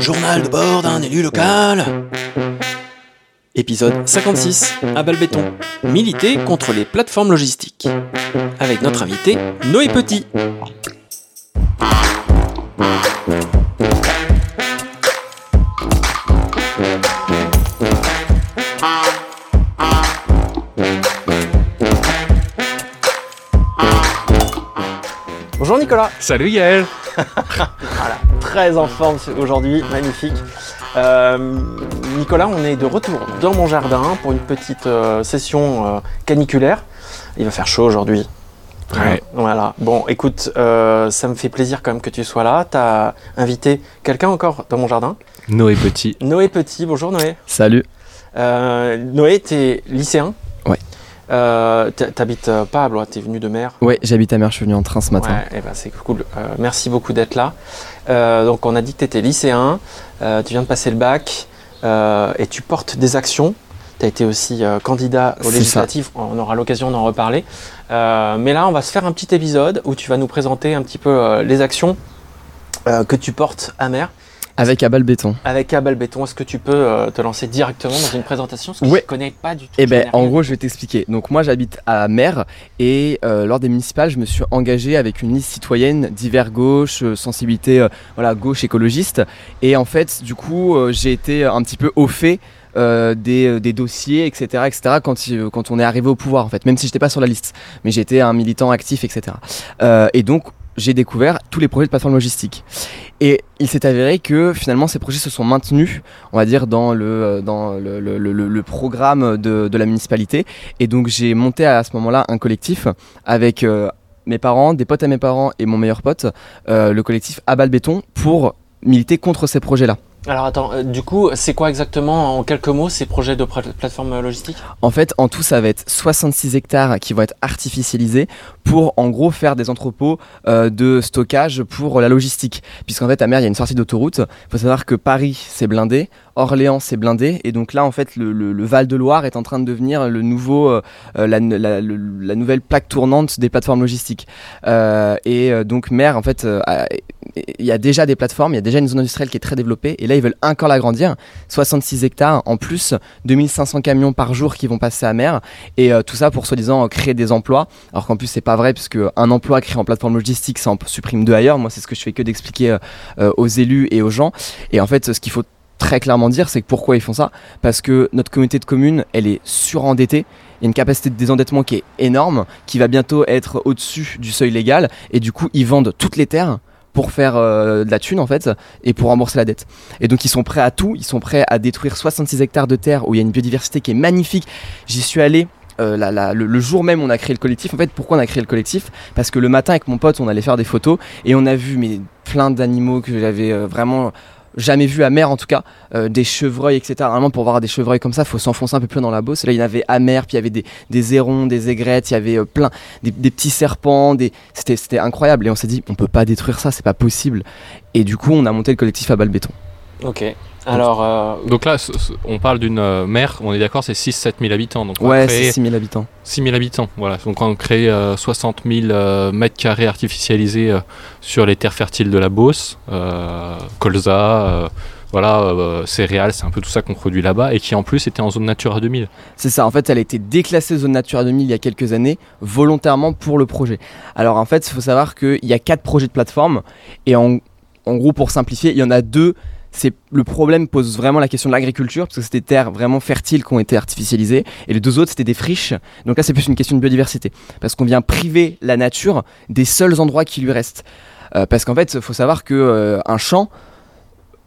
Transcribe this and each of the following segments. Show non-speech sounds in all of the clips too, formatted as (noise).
Journal de bord d'un élu local. Épisode 56, à Balbéton. Militer contre les plateformes logistiques. Avec notre invité, Noé Petit. Bonjour Nicolas. Salut Yael (laughs) Voilà, très en forme aujourd'hui, magnifique. Euh, Nicolas, on est de retour dans mon jardin pour une petite euh, session euh, caniculaire. Il va faire chaud aujourd'hui. Ouais. Voilà. Bon, écoute, ça me fait plaisir quand même que tu sois là. Tu as invité quelqu'un encore dans mon jardin? Noé Petit. Noé Petit. Bonjour Noé. Salut. Noé, tu es lycéen? Euh, T'habites euh, pas à Blois, t'es venu de mer? Ouais, j'habite à Mer, je suis venu en train ce matin. Ouais, eh ben, c'est cool. Euh, merci beaucoup d'être là. Euh, donc, on a dit que tu étais lycéen, tu viens de passer le bac et tu portes des actions. Tu as été aussi candidat aux législatives, on aura l'occasion d'en reparler. Mais là, on va se faire un petit épisode où tu vas nous présenter un petit peu les actions que tu portes à mer Avec Abal Béton. avec Abel Béton. Est-ce que tu peux euh, te lancer directement dans une présentation? Parce que Ouais. je connais pas du tout. Eh ben, en gros, je vais t'expliquer. Donc, moi, j'habite à Mer et euh, lors des municipales, je me suis engagé avec une liste citoyenne divers gauche, euh, sensibilité, voilà, gauche écologiste. Et en fait, du coup, j'ai été un petit peu au fait. euh, des, des dossiers, etc., etc. Quand, quand on est arrivé au pouvoir, en fait, même si j'étais pas sur la liste, mais j'étais un militant actif, etc. Euh, et donc, j'ai découvert tous les projets de plateforme logistique. Et il s'est avéré que finalement, ces projets se sont maintenus, on va dire, dans le, euh, dans le, programme de, de la municipalité. Et donc, j'ai monté à ce moment-là un collectif avec euh, mes parents, des potes à mes parents et mon meilleur pote, euh, le collectif Abal Béton, pour militer contre ces projets-là. Alors attends, euh, du coup, c'est quoi exactement en quelques mots ces projets de pla- plateforme logistique? En fait, en tout, ça va être 66 hectares qui vont être artificialisés pour, en gros, faire des entrepôts euh, de stockage pour la logistique. Puisqu'en fait, à mer, il y a une sortie d'autoroute. Il faut savoir que Paris, c'est blindé. Orléans, c'est blindé. Et donc là, en fait, le, le- le Val-de-Loire est en train de devenir le nouveau, euh, euh, la, la- le- la nouvelle plaque tournante des plateformes logistiques. Euh, et donc, mer, en fait, il y a déjà des plateformes, il y a déjà une zone industrielle qui est très développée. Et là, ils veulent encore l'agrandir. 66 hectares en plus, 2500 camions par jour qui vont passer à mer. Et tout ça pour soi-disant créer des emplois. Alors qu'en plus, c'est pas vrai, puisque un emploi créé en plateforme logistique, ça en supprime deux ailleurs. Moi, c'est ce que je fais que d'expliquer aux élus et aux gens. Et en fait, ce qu'il faut très clairement dire, c'est que pourquoi ils font ça Parce que notre communauté de communes, elle est surendettée. Il y a une capacité de désendettement qui est énorme, qui va bientôt être au-dessus du seuil légal. Et du coup, ils vendent toutes les terres pour faire euh, de la thune en fait et pour rembourser la dette. Et donc ils sont prêts à tout, ils sont prêts à détruire 66 hectares de terre où il y a une biodiversité qui est magnifique. J'y suis allé euh, la- le, jour même on a créé le collectif. En fait, pourquoi on a créé le collectif? Parce que le matin avec mon pote, on allait faire des photos et on a vu mais, plein d'animaux que j'avais euh, vraiment jamais vu à mer en tout cas, euh, des chevreuils, etc. Normalement, pour voir des chevreuils comme ça, faut s'enfoncer un peu plus dans la bosse. Là, il y en avait à puis il y avait des, des hérons, des aigrettes, il y avait euh, plein, des, petits serpents, des... c'était c'était incroyable. Et on s'est dit, on peut pas détruire ça, c'est pas possible. Et du coup, on a monté le collectif à Balbéton. Ok. Alors, euh, Donc là, on parle d'une euh, mer, on est d'accord, c'est 6-7 000 habitants. Donc Ouais, c'est 6000 habitants. 6 000 habitants. Voilà. Donc on crée euh, 60 000 euh, mètres carrés artificialisés euh, sur les terres fertiles de la Beauce, euh, colza, voilà, céréales, c'est un peu tout ça qu'on produit là-bas et qui en plus était en zone Natura 2000. C'est ça, en fait, elle a été déclassée zone Natura 2000 il y a quelques années, volontairement pour le projet. Alors en fait, il faut savoir qu'il y a quatre projets de plateforme, et en, en gros, pour simplifier, il y en a deux. C'est le problème pose vraiment la question de l'agriculture parce que c'était des terres vraiment fertiles qui ont été artificialisées et les deux autres c'était des friches. Donc là c'est plus une question de biodiversité parce qu'on vient priver la nature des seuls endroits qui lui restent. Euh, parce qu'en fait il faut savoir que euh, un champ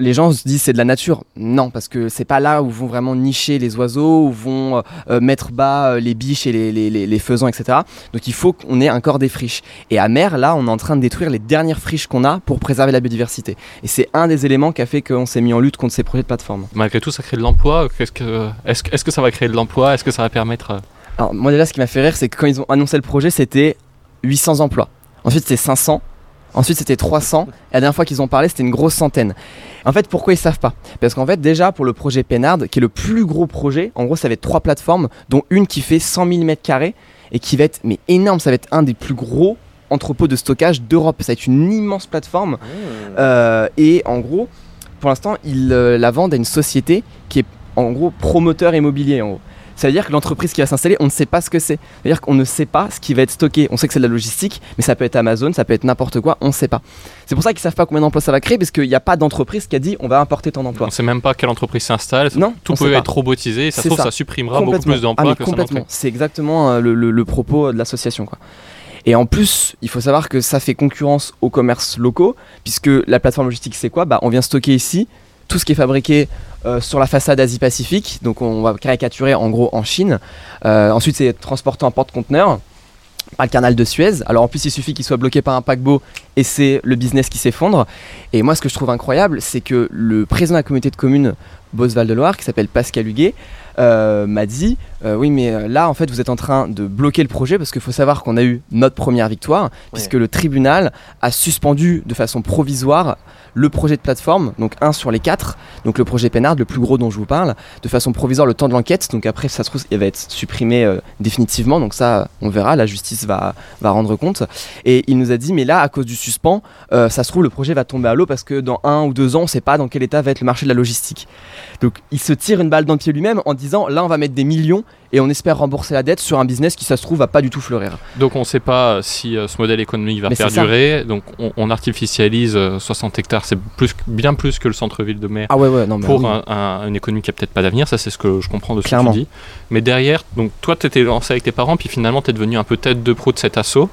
les gens se disent c'est de la nature. Non, parce que c'est pas là où vont vraiment nicher les oiseaux, où vont euh, euh, mettre bas euh, les biches et les, les, les, les faisans, etc. Donc il faut qu'on ait encore des friches. Et à mer, là, on est en train de détruire les dernières friches qu'on a pour préserver la biodiversité. Et c'est un des éléments qui a fait qu'on s'est mis en lutte contre ces projets de plateforme. Malgré tout, ça crée de l'emploi. Que, est-ce, que- est-ce que ça va créer de l'emploi? Est-ce que ça va permettre Alors moi déjà, ce qui m'a fait rire, c'est que quand ils ont annoncé le projet, c'était 800 emplois. Ensuite, c'était 500. Ensuite, c'était 300. Et la dernière fois qu'ils ont parlé, c'était une grosse centaine. En fait, pourquoi ils savent pas? Parce qu'en fait, déjà, pour le projet Pénard, qui est le plus gros projet, en gros, ça va être trois plateformes, dont une qui fait 100 000 m2 et qui va être mais énorme. Ça va être un des plus gros entrepôts de stockage d'Europe. Ça va être une immense plateforme. Euh, et en gros, pour l'instant, ils euh, la vendent à une société qui est en gros promoteur immobilier en gros. C'est-à-dire que l'entreprise qui va s'installer, on ne sait pas ce que c'est. C'est-à-dire qu'on ne sait pas ce qui va être stocké. On sait que c'est de la logistique, mais ça peut être Amazon, ça peut être n'importe quoi, on ne sait pas. C'est pour ça qu'ils savent pas combien d'emplois ça va créer, parce qu'il n'y a pas d'entreprise qui a dit on va importer ton emploi. On sait même pas quelle entreprise s'installe. Non, Tout peut être robotisé. et Ça se C'est trouve, ça. ça supprimera beaucoup plus d'emplois Ah, que ça complètement. C'est exactement euh, le, le- le propos de l'association. quoi. Et en plus, il faut savoir que ça fait concurrence aux commerces locaux, puisque la plateforme logistique, c'est quoi? Bah, On vient stocker ici tout ce qui est fabriqué euh, sur la façade Asie-Pacifique, donc on va caricaturer en gros en Chine. Euh, ensuite, c'est transporté en porte-conteneur par le canal de Suez. Alors en plus, il suffit qu'il soit bloqué par un paquebot et c'est le business qui s'effondre. Et moi, ce que je trouve incroyable, c'est que le président de la communauté de communes Beauce-Val-de-Loire, qui s'appelle Pascal Huguet, euh, m'a dit euh, Oui, mais euh, là, en fait, vous êtes en train de bloquer le projet parce qu'il faut savoir qu'on a eu notre première victoire, puisque le tribunal a suspendu de façon provisoire le projet de plateforme, donc un sur les quatre, donc le projet Pénard, le plus gros dont je vous parle, de façon provisoire le temps de l'enquête. Donc après, ça se trouve, il va être supprimé euh, définitivement. Donc ça, on verra, la justice va, va rendre compte. Et il nous a dit, mais là, à cause du suspens, euh, ça se trouve, le projet va tomber à l'eau parce que dans un ou deux ans, on ne sait pas dans quel état va être le marché de la logistique. Donc il se tire une balle dans le pied lui-même en disant, là, on va mettre des millions et on espère rembourser la dette sur un business qui, ça se trouve, va pas du tout fleurir. Donc on ne sait pas euh, si euh, ce modèle économique va Mais perdurer. Donc on, on artificialise euh, 60 hectares, c'est plus, bien plus que le centre-ville de mer. Ah ouais, ouais, non, mais pour oui. un- un- une économie qui a peut-être pas d'avenir, ça c'est ce que je comprends de ce Clairement. que tu dis. Mais derrière, donc toi tu étais lancé avec tes parents, puis finalement tu es devenu un peu tête de pro de cet assaut.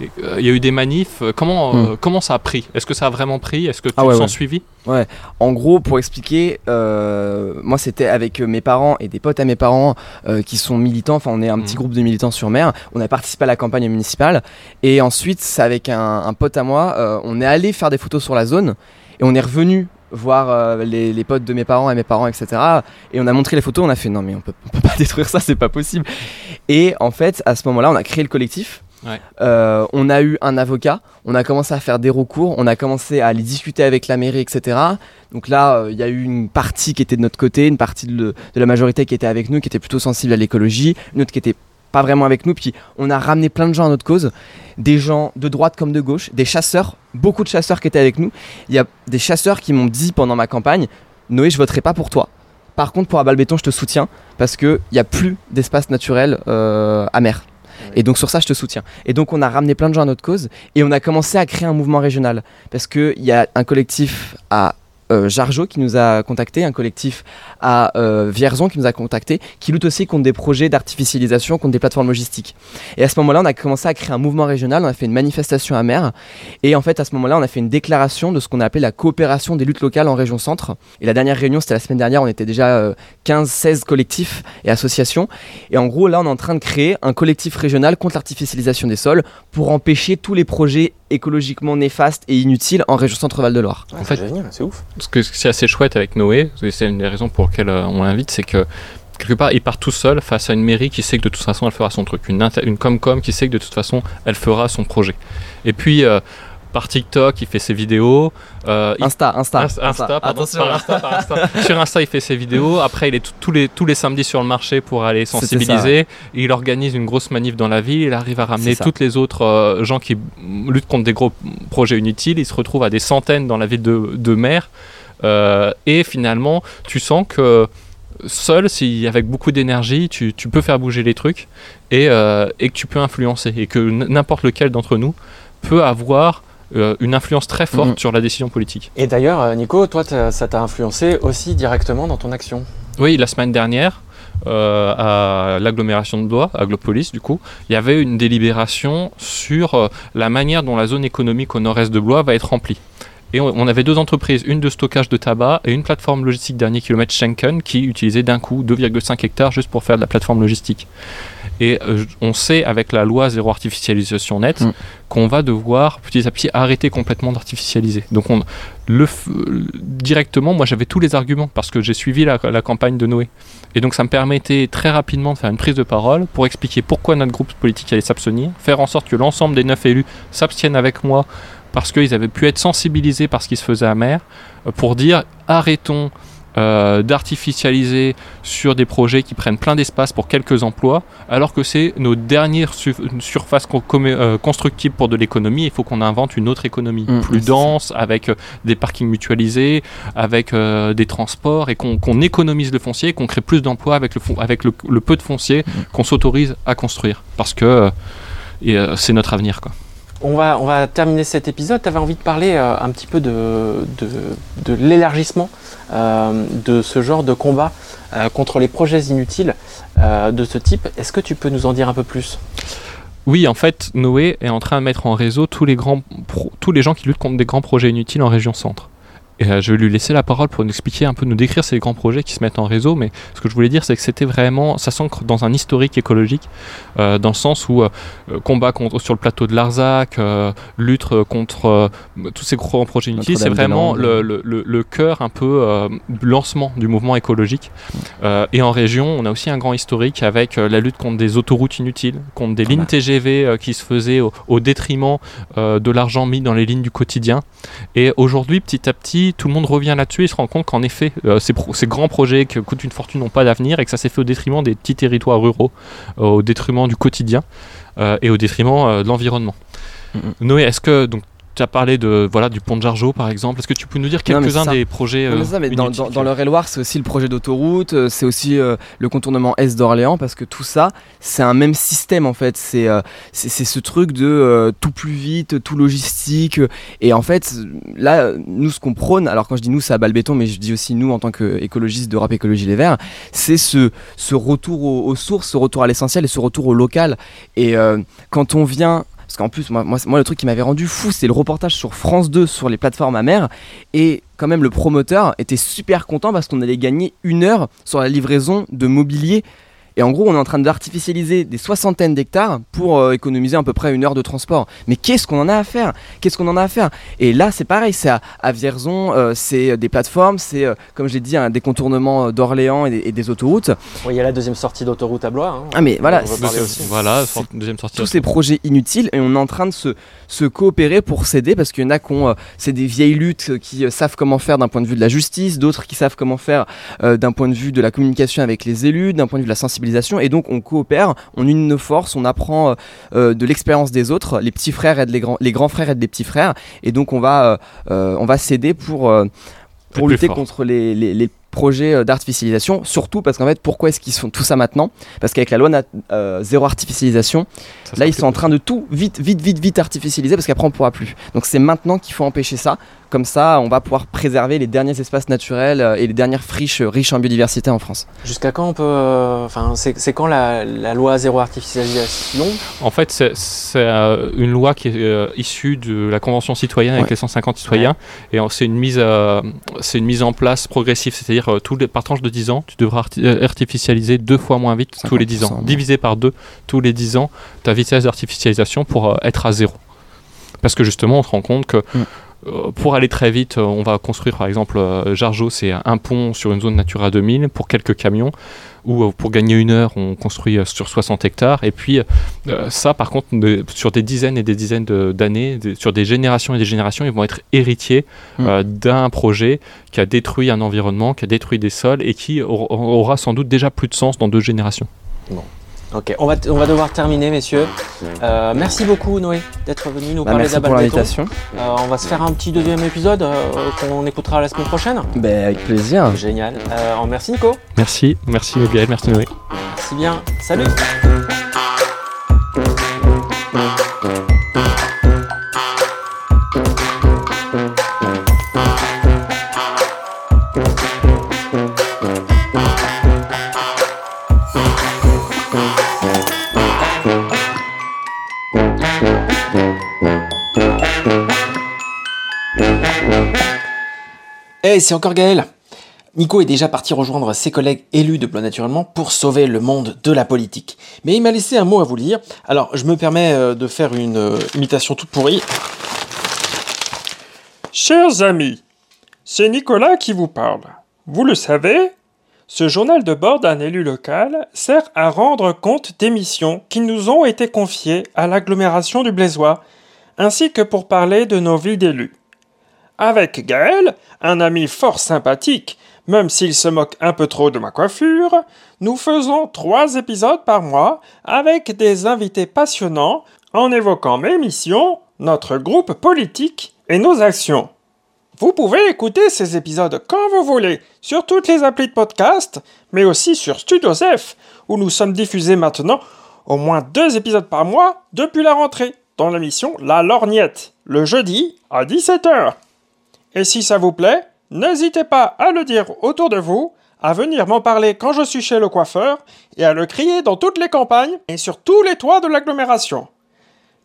Euh, Il y a eu des manifs, euh, comment, euh, comment ça a pris? Est-ce que ça a vraiment pris? Est-ce que tu Hmm. Ah ouais, sens ouais. suivi? En gros, pour expliquer, euh, moi c'était avec mes parents et des potes à mes parents qui sont militants. Enfin, on est un petit Mhm. groupe de militants sur mer. On a participé à la campagne municipale. Et ensuite, c'est avec un, un pote à moi, on est allé faire des photos sur la zone. Et on est revenu voir euh, les, les potes de mes parents et mes parents, etc. Et on a montré les photos. On a fait non, mais on peut, on peut pas (laughs) détruire ça, c'est pas possible. Et en fait, à ce moment-là, on a créé le collectif. Euh, on a eu un avocat, on a commencé à faire des recours, on a commencé à aller discuter avec la mairie, etc. Donc là, euh, il y a eu une partie qui était de notre côté, une partie de, de la majorité qui était avec nous, qui était plutôt sensible à l'écologie, une autre qui était pas vraiment avec nous. Puis on a ramené plein de gens à notre cause, des gens de droite comme de gauche, des chasseurs, beaucoup de chasseurs qui étaient avec nous. Il y a des chasseurs qui m'ont dit pendant ma campagne, Noé, je voterai pas pour toi. Par contre, pour Abalbéton, je te soutiens parce qu'il n'y a plus d'espace naturel euh, à mer. Et donc sur ça, je te soutiens. Et donc on a ramené plein de gens à notre cause et on a commencé à créer un mouvement régional. Parce qu'il y a un collectif à euh, Jargeau qui nous a contacté, un collectif à euh, Vierzon qui nous a contacté, qui lutte aussi contre des projets d'artificialisation, contre des plateformes logistiques. Et à ce moment-là, on a commencé à créer un mouvement régional, on a fait une manifestation à mer. Et en fait, à ce moment-là, on a fait une déclaration de ce qu'on a appelé la coopération des luttes locales en région centre. Et la dernière réunion, c'était la semaine dernière, on était déjà euh, 15-16 collectifs et associations. Et en gros, là, on est en train de créer un collectif régional contre l'artificialisation des sols pour empêcher tous les projets écologiquement néfastes et inutiles en région Centre-Val de Loire. Ouais, En fait- c'est ouf. Ce que c'est assez chouette avec Noé, c'est une des raisons pour lesquelles euh, on l'invite, c'est que quelque part il part tout seul face à une mairie qui sait que de toute façon elle fera son truc, une Comcom qui sait que de toute façon elle fera son projet. Et puis euh, par TikTok il fait ses vidéos, euh, Insta, Insta. Insta, Insta, pardon, Attention. par Insta, par Insta. (laughs) sur Insta, il fait ses vidéos. Après, il est tous les, tous les samedis sur le marché pour aller sensibiliser. Il organise une grosse manif dans la ville. Il arrive à ramener toutes les autres euh, gens qui luttent contre des gros projets inutiles. Il se retrouve à des centaines dans la ville de, de mer. Euh, et finalement, tu sens que seul, si avec beaucoup d'énergie, tu, tu peux faire bouger les trucs et, euh, et que tu peux influencer. Et que n'importe lequel d'entre nous peut avoir euh, une influence très forte Mhm. sur la décision politique. Et d'ailleurs, euh, Nico, toi, ça t'a influencé aussi directement dans ton action? Oui, la semaine dernière, euh, à l'agglomération de Blois, à Glopolis du coup, il y avait une délibération sur euh, la manière dont la zone économique au nord-est de Blois va être remplie. Et on, on avait deux entreprises, une de stockage de tabac et une plateforme logistique dernier kilomètre Schenken qui utilisait d'un coup 2,5 hectares juste pour faire de la plateforme logistique. Et euh, on sait avec la loi zéro artificialisation nette Mm. qu'on va devoir petit à petit arrêter complètement d'artificialiser. Donc on, le, f- directement, moi j'avais tous les arguments parce que j'ai suivi la, la campagne de Noé. Et donc ça me permettait très rapidement de faire une prise de parole pour expliquer pourquoi notre groupe politique allait s'abstenir, faire en sorte que l'ensemble des neuf élus s'abstiennent avec moi parce qu'ils avaient pu être sensibilisés par ce qui se faisait à mer, euh, pour dire arrêtons euh, d'artificialiser sur des projets qui prennent plein d'espace pour quelques emplois, alors que c'est nos dernières su- surfaces euh, constructibles pour de l'économie. Il faut qu'on invente une autre économie Mm, plus dense, avec euh, des parkings mutualisés, avec euh, des transports, et qu'on économise le foncier, qu'on crée plus d'emplois avec, le, fon- avec le, le peu de foncier qu'on s'autorise à construire. Parce que euh, c'est notre avenir. Quoi. On va, terminer cet épisode. Tu avais envie de parler euh, un petit peu de, l'élargissement euh, de ce genre de combat euh, contre les projets inutiles de ce type. Est-ce que tu peux nous en dire un peu plus? Oui, en fait, Noé est en train de mettre en réseau tous les, grands tous les gens qui luttent contre des grands projets inutiles en région centre. Et euh, je vais lui laisser la parole pour nous expliquer un peu, nous décrire ces grands projets qui se mettent en réseau. Mais ce que je voulais dire, c'est que c'était vraiment, ça s'ancre dans un historique écologique, euh, dans le sens où euh, combat contre, sur le plateau de Larzac, lutte contre tous ces grands projets inutiles, c'est vraiment le, cœur un peu euh, lancement du mouvement écologique. Et en région, on a aussi un grand historique avec la lutte contre des autoroutes inutiles, contre des lignes TGV qui se faisaient au, au détriment de l'argent mis dans les lignes du quotidien. Et aujourd'hui, petit à petit, tout le monde revient là-dessus et se rend compte qu'en effet, euh, ces, pro- ces grands projets qui coûtent une fortune n'ont pas d'avenir et que ça s'est fait au détriment des petits territoires ruraux, euh, au détriment du quotidien euh, et au détriment de l'environnement. Noé, est-ce que donc tu as parlé de voilà du pont de Jargeau par exemple. Est-ce que tu peux nous dire quelques-uns des projets Non, mais euh, ça, mais dans, dans, dans le Loire, c'est aussi le projet d'autoroute, euh, c'est aussi euh, le contournement Est d'Orléans, parce que tout ça, c'est un même système en fait. C'est c'est ce truc de tout plus vite, tout logistique. et en fait, là, nous, ce qu'on prône, alors quand je dis nous, c'est à balle béton, mais je dis aussi nous en tant qu'écologistes d'Europe Écologie Les Verts, c'est ce, ce retour aux, aux sources, ce retour à l'essentiel et ce retour au local. Et euh, quand on vient. Parce qu'en plus, moi, le truc qui m'avait rendu fou, c'est le reportage sur France 2 sur les plateformes amères. Et quand même, le promoteur était super content parce qu'on allait gagner une heure sur la livraison de mobilier. Et en gros, on est en train d'artificialiser des soixantaines d'hectares pour euh, économiser à peu près une heure de transport. Mais qu'est-ce qu'on en a à faire? Qu'est-ce qu'on en a à faire? Et là, c'est pareil, c'est à, à Vierzon, euh, c'est des plateformes, c'est, euh, comme j'ai dit, un des contournements d'Orléans et, des- et des autoroutes. Oui, Il y a la deuxième sortie d'autoroute à Blois. hein. Ah, mais voilà, c'est-. Voilà, deuxième sortie. tous ces projets inutiles et on est en train de se, se coopérer pour s'aider parce qu'il y en a qui ont, euh, c'est des vieilles luttes euh, qui euh, savent comment faire d'un point de vue de la justice, d'autres qui savent comment faire euh, d'un point de vue de la communication avec les élus, d'un point de vue de la sensibilisation et donc on coopère, on unit nos forces, on apprend euh, euh, de l'expérience des autres, les petits frères aident les grands, les grands frères aident les petits frères et donc on va, euh, on va s'aider pour, lutter fort. contre les, les- les projets euh, d'artificialisation, surtout parce qu'en fait pourquoi est-ce qu'ils font tout ça maintenant? Parce qu'avec la loi euh, zéro artificialisation, Ça Là, ils sont en train de tout vite, vite, vite, vite artificialiser parce qu'après, on pourra plus. Donc, c'est maintenant qu'il faut empêcher ça. Comme ça, on va pouvoir préserver les derniers espaces naturels euh, et les dernières friches euh, riches en biodiversité en France. Jusqu'à quand on peut. euh, Enfin, c'est quand la, la loi zéro artificialisation? En fait, c'est une loi qui est euh, issue de la Convention citoyenne avec Ouais. les 150 citoyens. Et c'est une, mise, c'est une mise en place progressive. C'est-à-dire, les, par tranche de 10 ans, tu devras arti- artificialiser deux fois moins vite tous les 10 ans. 50%, Divisé par deux tous les 10 ans, ta vitesse d'artificialisation pour euh, être à zéro. Parce que justement, on se rend compte que. Mm. Euh, Pour aller très vite, euh, on va construire par exemple euh, Jargeau, c'est un pont sur une zone Natura 2000 pour quelques camions, ou pour gagner une heure, on construit sur 60 hectares. Et puis ça, par contre, sur des dizaines et des dizaines d'années, sur des générations et des générations, ils vont être héritiers Mm. d'un projet qui a détruit un environnement, qui a détruit des sols et qui aura, aura sans doute déjà plus de sens dans deux générations. Ok, on va, on va devoir terminer, messieurs. Euh, merci beaucoup, Noé, d'être venu nous Bah, parler merci pour l'invitation. Euh, on va se faire un petit deuxième épisode euh, qu'on écoutera la semaine prochaine. Ben, avec plaisir. Génial. Euh, merci, Nico. Merci, merci Gaël, merci Noé. Merci bien. Salut. C'est encore Gaël. Nico est déjà parti rejoindre ses collègues élus de Blois Naturellement pour sauver le monde de la politique. Mais il m'a laissé un mot à vous lire, alors je me permets euh, de faire une euh, imitation toute pourrie. Chers amis, c'est Nicolas qui vous parle. Vous le savez, ce journal de bord d'un élu local sert à rendre compte des missions qui nous ont été confiées à l'agglomération du Blaisois, ainsi que pour parler de nos vies d'élus. Avec Gaël, un ami fort sympathique, Même s'il se moque un peu trop de ma coiffure, nous faisons trois épisodes par mois avec des invités passionnants en évoquant mes missions, notre groupe politique et nos actions. Vous pouvez écouter ces épisodes quand vous voulez sur toutes les applis de podcast, mais aussi sur Studio F, où nous sommes diffusés maintenant au moins deux épisodes par mois depuis la rentrée, dans l'émission La Lorgnette, le jeudi à 17h. Et si ça vous plaît, n'hésitez pas à le dire autour de vous, à venir m'en parler quand je suis chez le coiffeur, et à le crier dans toutes les campagnes et sur tous les toits de l'agglomération.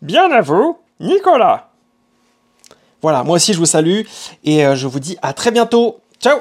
Bien à vous, Nicolas Voilà, moi aussi je vous salue et euh, je vous dis à très bientôt. Ciao